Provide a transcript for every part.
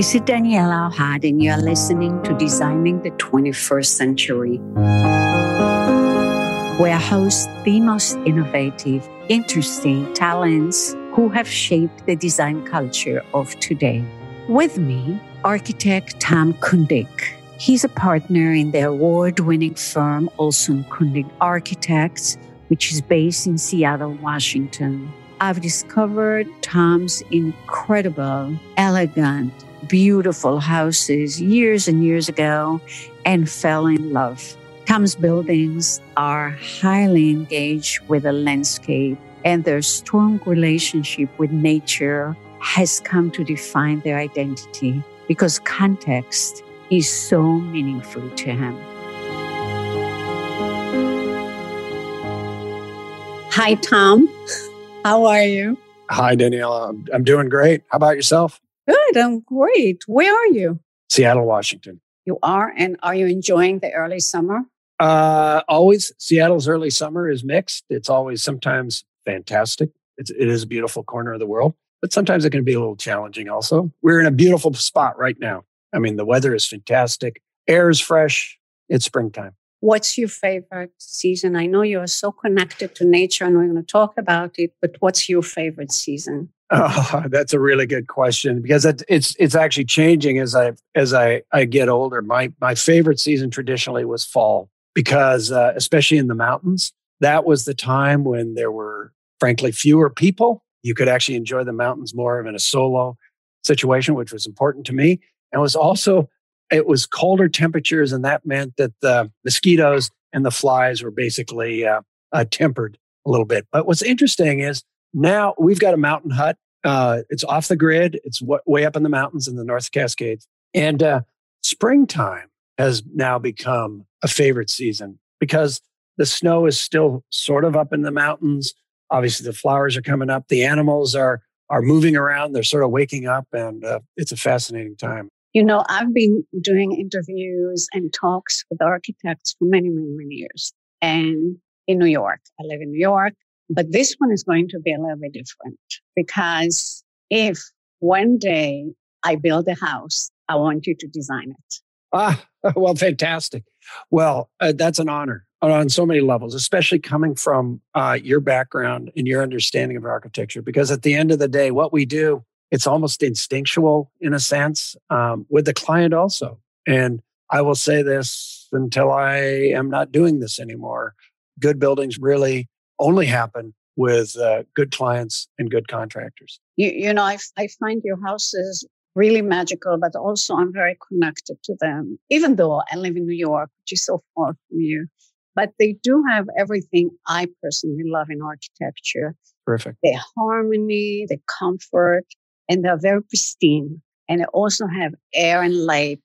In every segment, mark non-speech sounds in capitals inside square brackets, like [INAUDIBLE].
This is Daniela Ohad, and you are listening to Designing the 21st Century, where I host the most innovative, interesting talents who have shaped the design culture of today. With me, architect Tom Kundig. He's a partner in the award winning firm Olson Kundig Architects, which is based in Seattle, Washington. I've discovered Tom's incredible, elegant, beautiful houses years and years ago and fell in love. Tom's buildings are highly engaged with the landscape, and their strong relationship with nature has come to define their identity because context is so meaningful to him. Hi, Tom. How are you? Hi, Daniela. I'm, I'm doing great. How about yourself? Good. I'm great. Where are you? Seattle, Washington. You are, and are you enjoying the early summer? Uh, always, Seattle's early summer is mixed. It's always sometimes fantastic. It's, it is a beautiful corner of the world, but sometimes it can be a little challenging also. We're in a beautiful spot right now. I mean, the weather is fantastic, air is fresh, it's springtime. What's your favorite season? I know you are so connected to nature and we're going to talk about it, but what's your favorite season? Oh, [LAUGHS] that's a really good question because it, it's it's actually changing as I as I I get older. My my favorite season traditionally was fall because uh, especially in the mountains, that was the time when there were frankly fewer people. You could actually enjoy the mountains more of in a solo situation, which was important to me. And was also it was colder temperatures, and that meant that the mosquitoes and the flies were basically uh, uh, tempered a little bit. But what's interesting is now we've got a mountain hut. Uh, it's off the grid. It's w- way up in the mountains in the North Cascades, and uh, springtime has now become a favorite season because the snow is still sort of up in the mountains. Obviously, the flowers are coming up. The animals are are moving around. They're sort of waking up, and uh, it's a fascinating time. You know, I've been doing interviews and talks with architects for many, many, many years. And in New York, I live in New York, but this one is going to be a little bit different because if one day I build a house, I want you to design it. Ah, [LAUGHS] well, fantastic. Well, uh, that's an honor on so many levels, especially coming from uh, your background and your understanding of architecture. Because at the end of the day, what we do it's almost instinctual in a sense um, with the client also. And I will say this until I am not doing this anymore. Good buildings really only happen with uh, good clients and good contractors. You, you know, I, I find your houses really magical, but also I'm very connected to them, even though I live in New York, which is so far from you. But they do have everything I personally love in architecture. Perfect. The harmony, the comfort, and they're very pristine. And they also have air and light,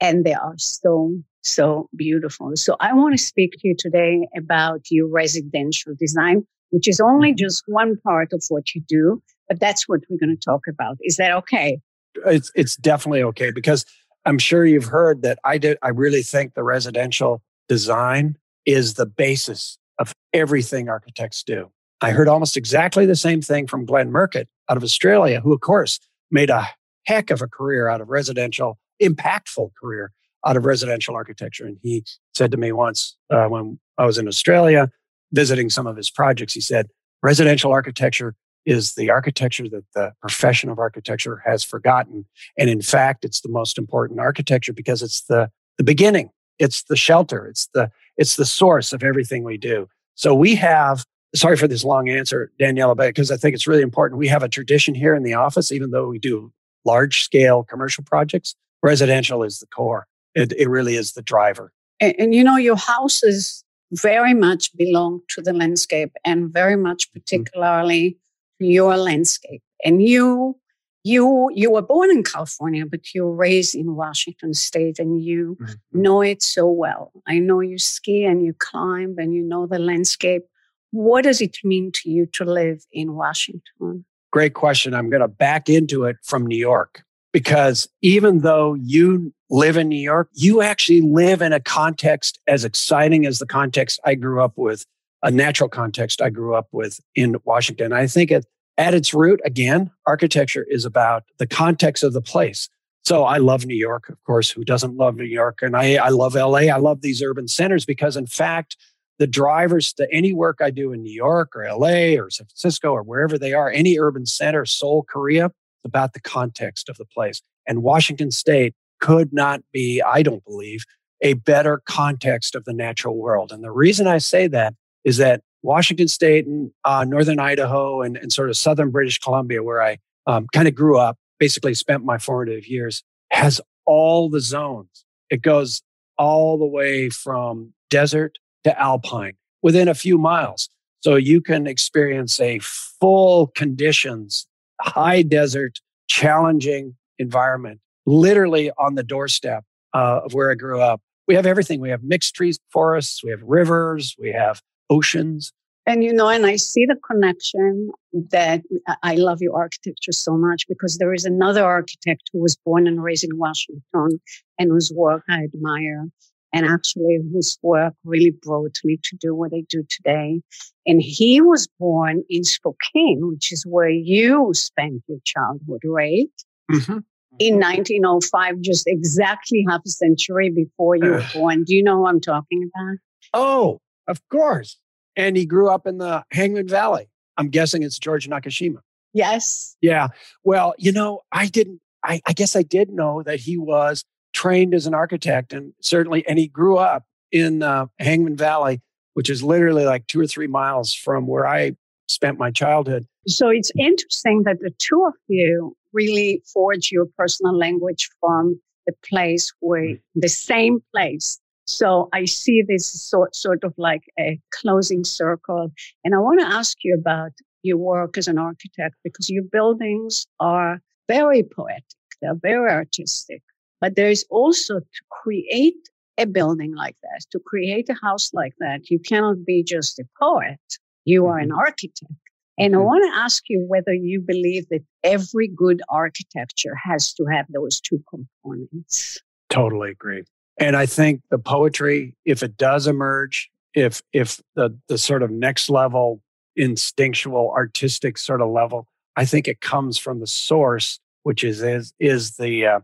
and they are so, so beautiful. So I want to speak to you today about your residential design, which is only mm-hmm. just one part of what you do, but that's what we're going to talk about. Is that okay? It's, it's definitely okay because I'm sure you've heard that I did. I really think the residential design is the basis of everything architects do. I heard almost exactly the same thing from Glenn Murcutt out of Australia, who, of course, made a heck of a career out of residential, impactful career out of residential architecture. And he said to me once uh, when I was in Australia visiting some of his projects, he said, residential architecture is the architecture that the profession of architecture has forgotten. And in fact, it's the most important architecture because it's the, the beginning. It's the shelter. It's the, it's the source of everything we do. So we have sorry for this long answer, Daniela, because I think it's really important. We have a tradition here in the office, even though we do large scale commercial projects, residential is the core. It, it really is the driver. And, and, you know, your houses very much belong to the landscape and very much mm-hmm. particularly mm-hmm. your landscape. And you you you were born in California, but you were raised in Washington State, and you mm-hmm. know it so well. I know you ski and you climb, and you know the landscape what does it mean to you to live in Washington? Great question. I'm going to back into it from New York because even though you live in New York, you actually live in a context as exciting as the context I grew up with, a natural context I grew up with in Washington. I think at, at its root, again, architecture is about the context of the place. So I love New York, of course. Who doesn't love New York? And I, I love LA. I love these urban centers because, in fact, the drivers to any work I do in New York or LA or San Francisco or wherever they are, any urban center, Seoul, Korea, about the context of the place. And Washington State could not be, I don't believe, a better context of the natural world. And the reason I say that is that Washington State and uh, Northern Idaho and, and sort of Southern British Columbia, where I um, kind of grew up, basically spent my formative years, has all the zones. It goes all the way from desert to alpine within a few miles. So you can experience a full conditions, high desert, challenging environment, literally on the doorstep uh, of where I grew up. We have everything. We have mixed trees, forests, we have rivers, we have oceans. And you know, and I see the connection that I love your architecture so much because there is another architect who was born and raised in Washington and whose work I admire and actually whose work really brought me to do what I do today. And he was born in Spokane, which is where you spent your childhood, right? Mm-hmm. In 1905, just exactly half a century before you were born. Do you know who I'm talking about? Oh, of course. And he grew up in the Hangman Valley. I'm guessing it's George Nakashima. Yes. Yeah. Well, you know, I didn't, I, I guess I did know that he was trained as an architect and certainly, and he grew up in uh, Hangman Valley, which is literally like two or three miles from where I spent my childhood. So it's interesting that the two of you really forge your personal language from the place where mm. the same place so I see this sort, sort of like a closing circle. And I want to ask you about your work as an architect because your buildings are very poetic. They're very artistic. But there is also to create a building like that, to create a house like that, you cannot be just a poet. You are an mm-hmm. architect. And I mm-hmm. want to ask you whether you believe that every good architecture has to have those two components. Totally agree. And I think the poetry, if it does emerge, if if the the sort of next level instinctual artistic sort of level, I think it comes from the source, which is is is the uh,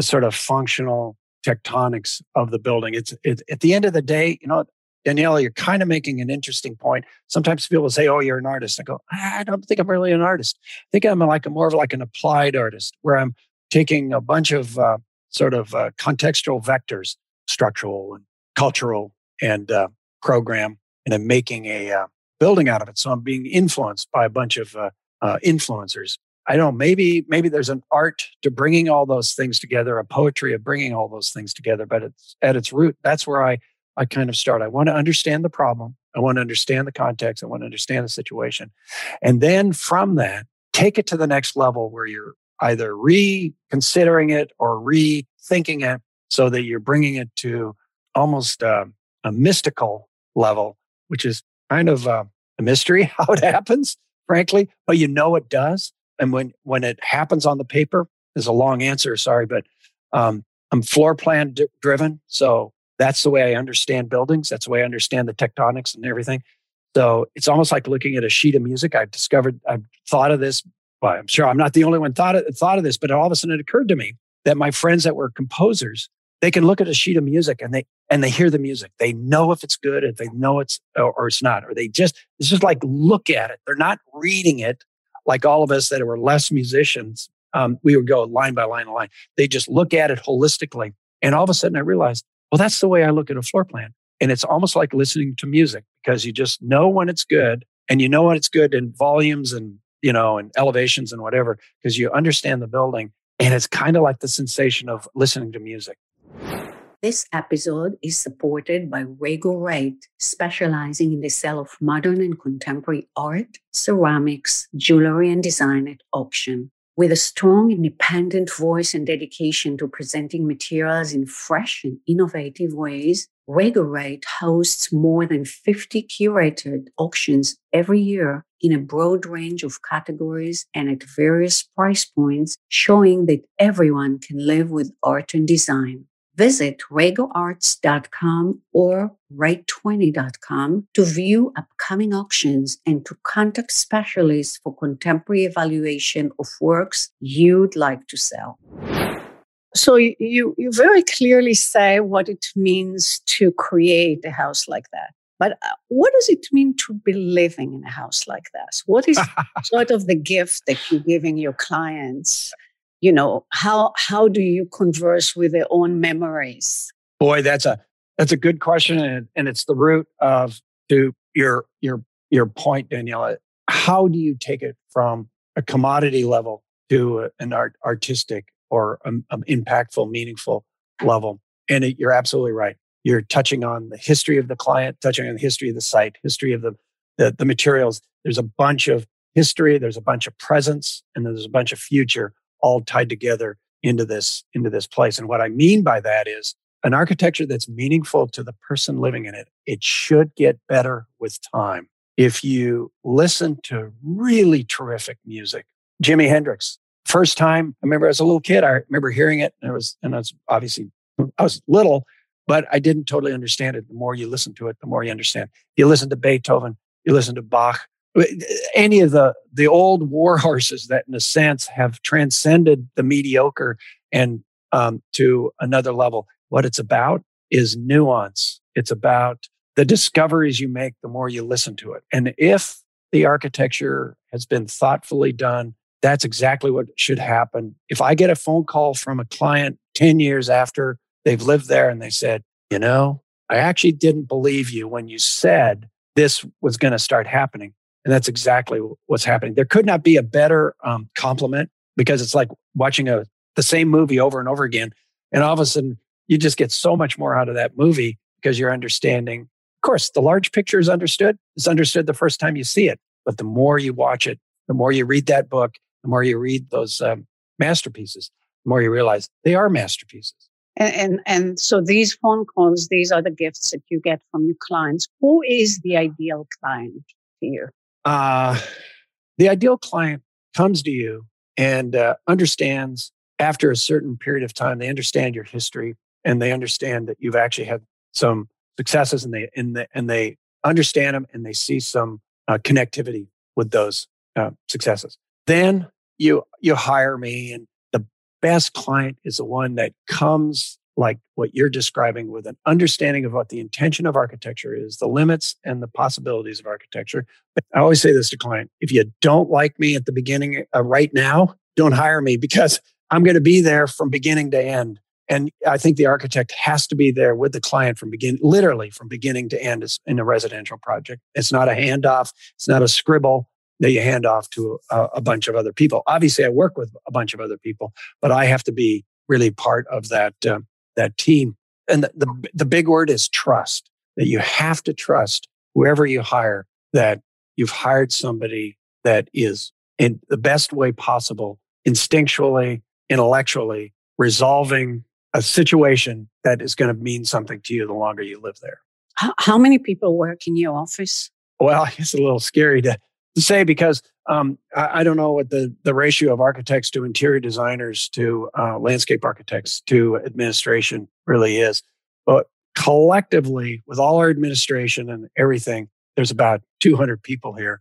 the sort of functional tectonics of the building. It's it, at the end of the day, you know, Daniela, you're kind of making an interesting point. Sometimes people say, "Oh, you're an artist." I go, "I don't think I'm really an artist. I think I'm like a more of like an applied artist, where I'm taking a bunch of uh, sort of uh, contextual vectors, structural and cultural and uh, program, and I'm making a uh, building out of it. So I'm being influenced by a bunch of uh, uh, influencers. I don't know, maybe maybe there's an art to bringing all those things together, a poetry of bringing all those things together. But it's at its root, that's where I I kind of start. I want to understand the problem. I want to understand the context. I want to understand the situation, and then from that, take it to the next level where you're either reconsidering it or rethinking it so that you're bringing it to almost uh, a mystical level, which is kind of uh, a mystery [LAUGHS] how it happens, frankly, but you know it does. And when, when it happens on the paper, is a long answer, sorry, but um, I'm floor plan d- driven. So that's the way I understand buildings. That's the way I understand the tectonics and everything. So it's almost like looking at a sheet of music. I've discovered, I've thought of this I'm sure I'm not the only one thought of, thought of this, but all of a sudden it occurred to me that my friends that were composers, they can look at a sheet of music and they and they hear the music. They know if it's good, if they know it's or, or it's not, or they just it's just like look at it. They're not reading it like all of us that were less musicians. Um, we would go line by line, line. They just look at it holistically, and all of a sudden I realized, well, that's the way I look at a floor plan, and it's almost like listening to music because you just know when it's good, and you know when it's good in volumes and you know, and elevations and whatever, because you understand the building. And it's kind of like the sensation of listening to music. This episode is supported by Rago Wright, specializing in the sale of modern and contemporary art, ceramics, jewelry, and design at auction. With a strong independent voice and dedication to presenting materials in fresh and innovative ways, Rago Wright hosts more than 50 curated auctions every year in a broad range of categories and at various price points, showing that everyone can live with art and design. Visit ragoarts.com or wright20.com to view upcoming auctions and to contact specialists for contemporary evaluation of works you'd like to sell. So you you very clearly say what it means to create a house like that. But uh, what does it mean to be living in a house like this? What is [LAUGHS] sort of the gift that you're giving your clients? You know, how how do you converse with their own memories? Boy, that's a that's a good question, and, and it's the root of to your your your point, Daniela. How do you take it from a commodity level to an art, artistic or um, um, impactful, meaningful level? And it, you're absolutely right. You're touching on the history of the client, touching on the history of the site, history of the, the, the materials. There's a bunch of history, there's a bunch of presence, and there's a bunch of future all tied together into this into this place. And what I mean by that is an architecture that's meaningful to the person living in it. It should get better with time. If you listen to really terrific music, Jimi Hendrix, first time I remember as a little kid, I remember hearing it, and it was, and I was obviously I was little, but I didn't totally understand it. The more you listen to it, the more you understand. You listen to Beethoven, you listen to Bach, any of the the old war horses that, in a sense, have transcended the mediocre and um, to another level. What it's about is nuance. It's about the discoveries you make the more you listen to it. And if the architecture has been thoughtfully done, that's exactly what should happen. If I get a phone call from a client 10 years after they've lived there and they said, you know, I actually didn't believe you when you said this was going to start happening. And that's exactly what's happening. There could not be a better um, compliment because it's like watching a the same movie over and over again. And all of a sudden, you just get so much more out of that movie because you're understanding. Of course, the large picture is understood. It's understood the first time you see it. But the more you watch it, the more you read that book, the more you read those um, masterpieces, the more you realize they are masterpieces. And, and, and so these phone calls, these are the gifts that you get from your clients. Who is the ideal client to you? Uh, the ideal client comes to you and uh, understands after a certain period of time, they understand your history and they understand that you've actually had some successes and they, and, the, and they understand them and they see some uh, connectivity with those uh, successes. Then you, you hire me and the best client is the one that comes like what you're describing with an understanding of what the intention of architecture is, the limits and the possibilities of architecture. But I always say this to client, if you don't like me at the beginning uh, right now, don't hire me because I'm going to be there from beginning to end. And I think the architect has to be there with the client from begin, literally from beginning to end in a residential project. It's not a handoff. It's not a scribble that you hand off to a, a, bunch of other people. Obviously, I work with a bunch of other people, but I have to be really part of that uh, that team. And the, the the big word is trust. That you have to trust whoever you hire that you've hired somebody that is in the best way possible, instinctually, intellectually, resolving a situation that is going to mean something to you the longer you live there. How, how many people work in your office? Well, [LAUGHS] it's a little scary to to say because um, I, I, don't know what the, the ratio of architects to interior designers to uh, landscape architects to administration really is. But collectively, with all our administration and everything, there's about 200 people here.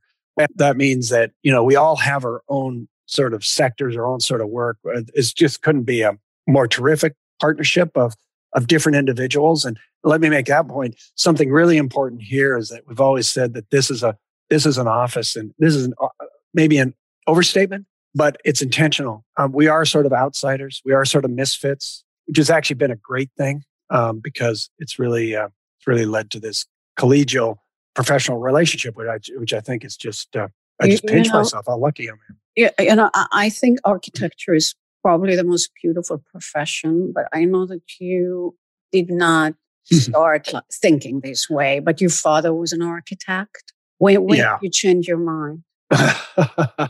That means that you know we all have our own sort of sectors, our own sort of work. It just couldn't be a more terrific partnership of of different individuals. And let me make that point. Something really important here is that we've always said that this is a this is an office and this is an, uh, maybe an overstatement, but it's intentional. Um, we are sort of outsiders. We are sort of misfits, which has actually been a great thing um, because it's really uh, it's really led to this collegial professional relationship, which I, which I think is just uh, I just pinch you know, myself how lucky I am. Yeah, you know, I think architecture is probably the most beautiful profession, but I know that you did not start thinking this way, but your father was an architect. When, when yeah. you change your mind? [LAUGHS]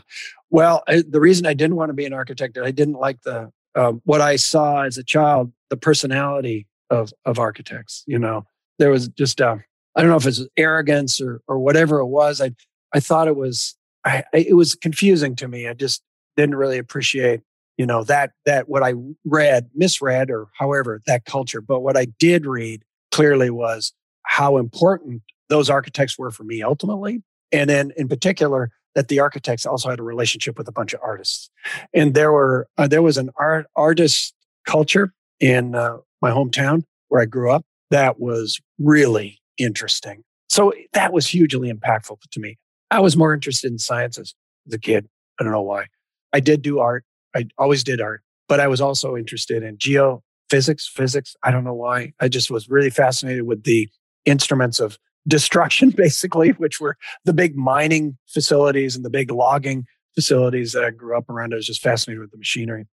well, I, the reason I didn't want to be an architect, I didn't like the um, what I saw as a child, the personality of of architects. You know, there was just uh, I don't know if it's arrogance or or whatever it was. I I thought it was I, I, it was confusing to me. I just didn't really appreciate you know that that what I read, misread, or however that culture. But what I did read clearly was how important those architects were for me ultimately. And then in particular, that the architects also had a relationship with a bunch of artists. And there were, uh, there was an art, artist culture in uh, my hometown where I grew up. That was really interesting. So that was hugely impactful to me. I was more interested in sciences as a kid. I don't know why. I did do art. I always did art, but I was also interested in geophysics, physics. I don't know why. I just was really fascinated with the instruments of destruction, [LAUGHS] basically, which were the big mining facilities and the big logging facilities that I grew up around. I was just fascinated with the machinery.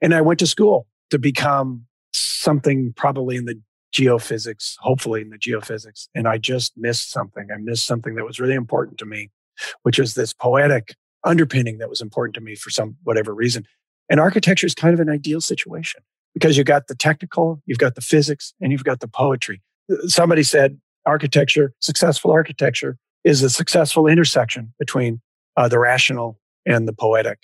And I went to school to become something probably in the geophysics, hopefully in the geophysics. And I just missed something. I missed something that was really important to me, which was this poetic underpinning that was important to me for some whatever reason. And architecture is kind of an ideal situation because you've got the technical, you've got the physics, and you've got the poetry. Somebody said architecture, successful architecture, is a successful intersection between uh, the rational and the poetic.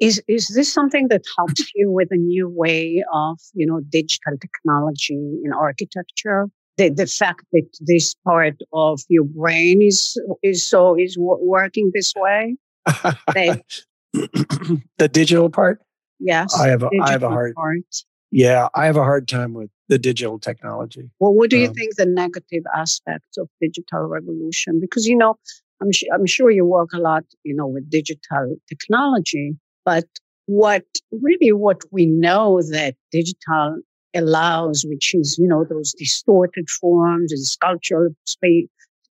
Is is this something that helps you with a new way of you know digital technology in architecture? The the fact that this part of your brain is is so is working this way. [LAUGHS] The digital part. Yes, I have a, I have a hard part. Yeah, I have a hard time with the digital technology. Well, what do you um, think the negative aspects of digital revolution? Because you know, I'm I'm sure you work a lot, you know, with digital technology, but what really what we know that digital allows, which is you know those distorted forms and sculptural space,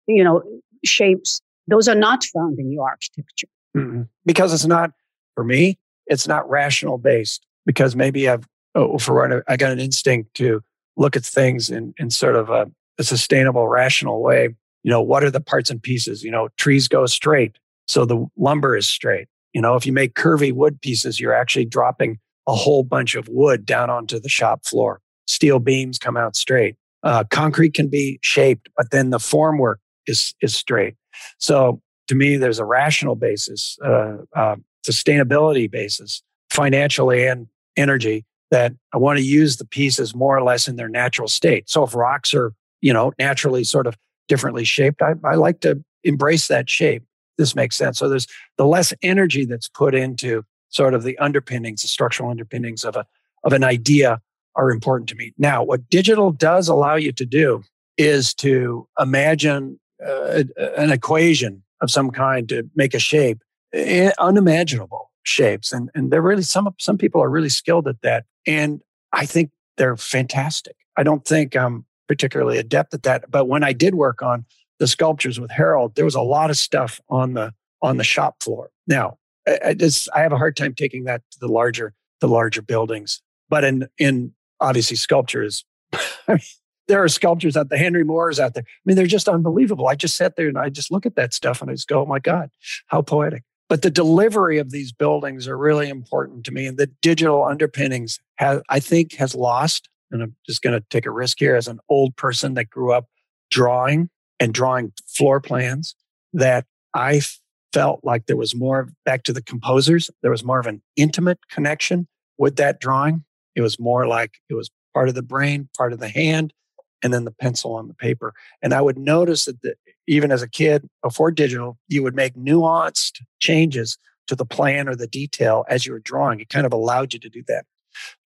you know, shapes, those are not found in your architecture mm because it's not for me. It's not rational based because maybe I've oh, for what I got an instinct to look at things in, in sort of a, a sustainable, rational way. You know, what are the parts and pieces? You know, trees go straight, so the lumber is straight. You know, if you make curvy wood pieces, you're actually dropping a whole bunch of wood down onto the shop floor. Steel beams come out straight. Uh, concrete can be shaped, but then the formwork is is straight. So to me, there's a rational basis, uh, uh, sustainability basis, financially and energy that I want to use the pieces more or less in their natural state. So if rocks are, you know, naturally sort of differently shaped, I, I like to embrace that shape. This makes sense. So there's the less energy that's put into sort of the underpinnings, the structural underpinnings of a of an idea are important to me. Now, what digital does allow you to do is to imagine uh, an equation of some kind to make a shape eh, unimaginable shapes and and they're really some some people are really skilled at that and I think they're fantastic. I don't think I'm particularly adept at that, but when I did work on the sculptures with Harold, there was a lot of stuff on the on the shop floor. Now, I, I just I have a hard time taking that to the larger the larger buildings, but in in obviously sculptures. [LAUGHS] I mean, there are sculptures out the Henry Moores out there. I mean, they're just unbelievable. I just sat there and I just look at that stuff and I just go, oh my God, how poetic. But the delivery of these buildings are really important to me. And the digital underpinnings I think, has lost. And I'm just going to take a risk here as an old person that grew up drawing and drawing floor plans that I felt like there was more back to the composers. There was more of an intimate connection with that drawing. It was more like it was part of the brain, part of the hand, and then the pencil on the paper. And I would notice that the, even as a kid before digital, you would make nuanced changes to the plan or the detail as you were drawing. It kind of allowed you to do that.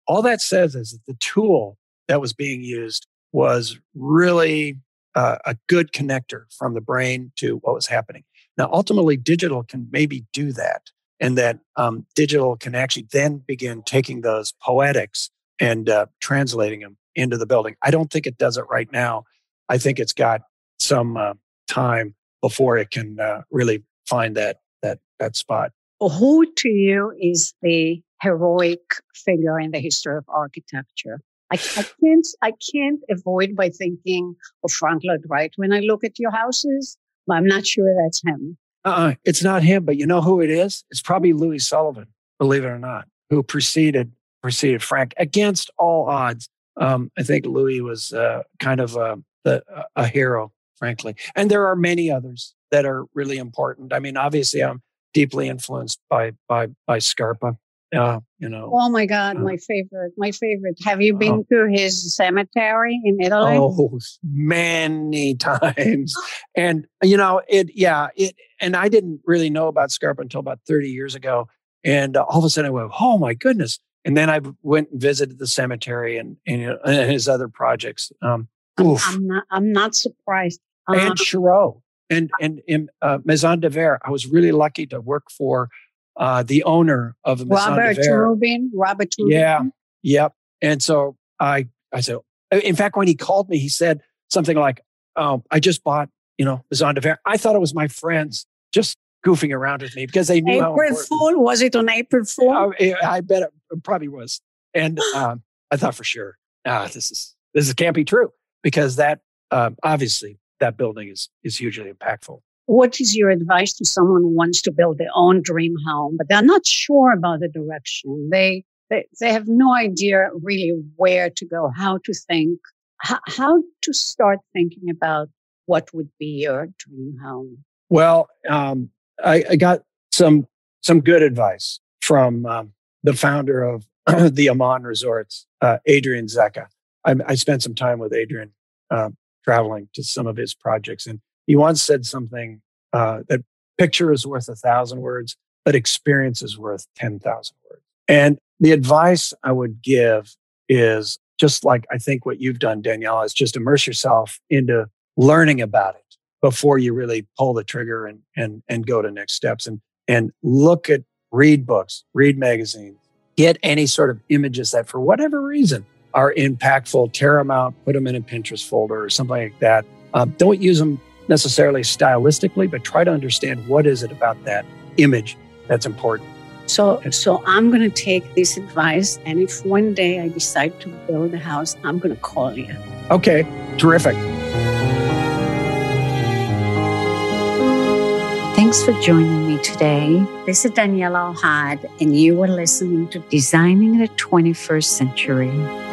All that says is that the tool that was being used was really uh, a good connector from the brain to what was happening. Now, ultimately, digital can maybe do that, and that um, digital can actually then begin taking those poetics and uh, translating them into the building. I don't think it does it right now. I think it's got some uh, time before it can uh, really find that that that spot. Who to you is the heroic figure in the history of architecture? I, I can't I can't avoid by thinking of Frank Lloyd Wright when I look at your houses, but I'm not sure that's him. Uh-uh, it's not him, but you know who it is? It's probably Louis Sullivan, believe it or not, who preceded preceded Frank against all odds. Um, I think Louis was uh, kind of a, a, a hero frankly. And there are many others that are really important. I mean, obviously, I'm deeply influenced by by by Scarpa. Uh, you know. Oh my God, uh, my favorite, my favorite. Have you been uh, to his cemetery in Italy? Oh, many times. and you know, it. Yeah, it. And I didn't really know about Scarpa until about 30 years ago. And uh, all of a sudden, I went, "Oh my goodness!" And then I went and visited the cemetery and, and, and his other projects. Um, I'm not. I'm not surprised. Uh, and Chareau and and in uh, Maison de Verre. I was really lucky to work for uh, the owner of Maison Robert de Verre. Rubin. Robert Rubin. Yeah. Yep. And so I I said, in fact, when he called me, he said something like, um, "I just bought you know Maison de Verre." I thought it was my friends just goofing around with me because they knew April Fool. Was it on April Fool? I, I bet it probably was. And [LAUGHS] um, I thought for sure, ah, this is this can't be true because that um, obviously that building is is hugely impactful. What is your advice to someone who wants to build their own dream home, but they're not sure about the direction? They they, they have no idea really where to go, how to think, how, how to start thinking about what would be your dream home. Well, um, I, I, got some some good advice from um, the founder of [CLEARS THROAT] the Aman Resorts, uh, Adrian Zecha. I, I, spent some time with Adrian uh, traveling to some of his projects, and he once said something uh, that picture is worth a thousand words, but experience is worth ten thousand words. And the advice I would give is just like I think what you've done, Danielle, is just immerse yourself into learning about it before you really pull the trigger and and and go to next steps and and look at read books, read magazines, get any sort of images that for whatever reason are impactful, tear them out, put them in a Pinterest folder or something like that. Um, don't use them necessarily stylistically, but try to understand what is it about that image that's important. So, so I'm going to take this advice, and if one day I decide to build a house, I'm going to call you. Okay, terrific. Thanks for joining me today. This is Daniela Ohad, and you are listening to Designing the 21st Century.